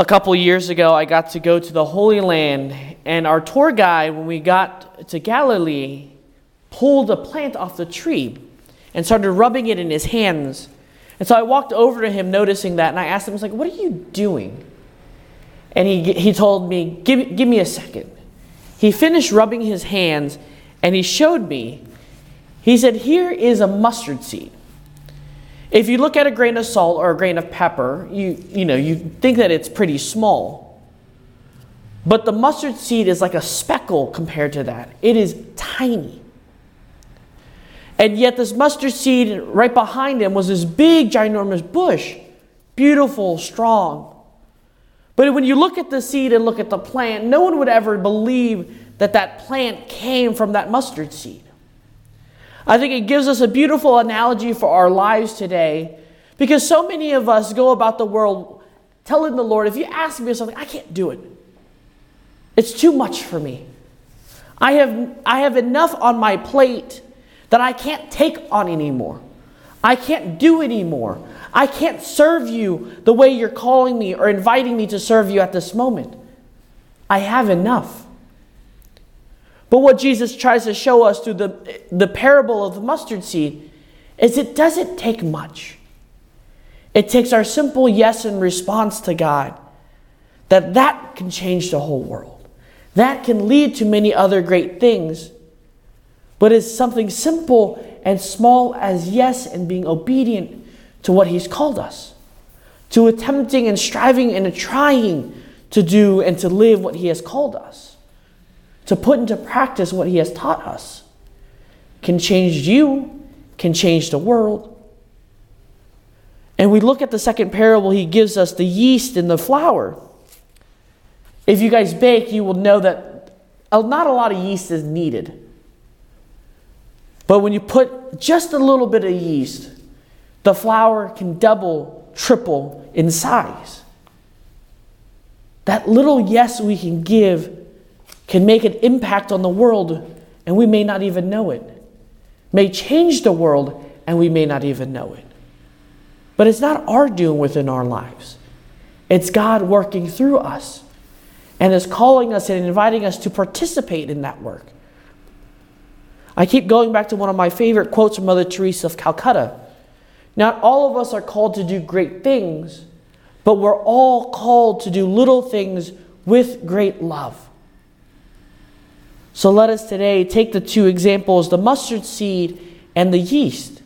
A couple years ago, I got to go to the Holy Land, and our tour guide, when we got to Galilee, pulled a plant off the tree and started rubbing it in his hands. And so I walked over to him, noticing that, and I asked him, I was like, What are you doing? And he, he told me, give, give me a second. He finished rubbing his hands and he showed me. He said, Here is a mustard seed. If you look at a grain of salt or a grain of pepper, you, you know, you think that it's pretty small. But the mustard seed is like a speckle compared to that. It is tiny. And yet, this mustard seed right behind him was this big, ginormous bush, beautiful, strong. But when you look at the seed and look at the plant, no one would ever believe that that plant came from that mustard seed. I think it gives us a beautiful analogy for our lives today because so many of us go about the world telling the Lord, if you ask me something, I can't do it. It's too much for me. I have, I have enough on my plate that I can't take on anymore. I can't do anymore. I can't serve you the way you're calling me or inviting me to serve you at this moment. I have enough. But what Jesus tries to show us through the, the parable of the mustard seed is it doesn't take much. It takes our simple yes in response to God that that can change the whole world. That can lead to many other great things. But it's something simple and small as yes and being obedient to what He's called us, to attempting and striving and trying to do and to live what He has called us, to put into practice what He has taught us, can change you, can change the world. And we look at the second parable, He gives us the yeast and the flour. If you guys bake, you will know that not a lot of yeast is needed. But when you put just a little bit of yeast, the flour can double, triple in size. That little yes we can give can make an impact on the world, and we may not even know it. May change the world, and we may not even know it. But it's not our doing within our lives, it's God working through us and is calling us and inviting us to participate in that work. I keep going back to one of my favorite quotes from Mother Teresa of Calcutta. Not all of us are called to do great things, but we're all called to do little things with great love. So let us today take the two examples the mustard seed and the yeast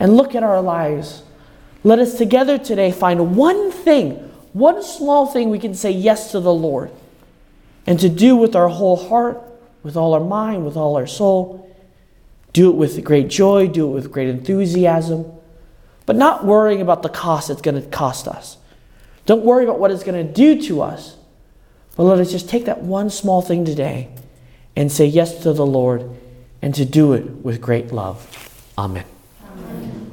and look at our lives. Let us together today find one thing, one small thing we can say yes to the Lord and to do with our whole heart with all our mind, with all our soul. Do it with great joy, do it with great enthusiasm, but not worrying about the cost it's going to cost us. Don't worry about what it's going to do to us, but let us just take that one small thing today and say yes to the Lord and to do it with great love. Amen.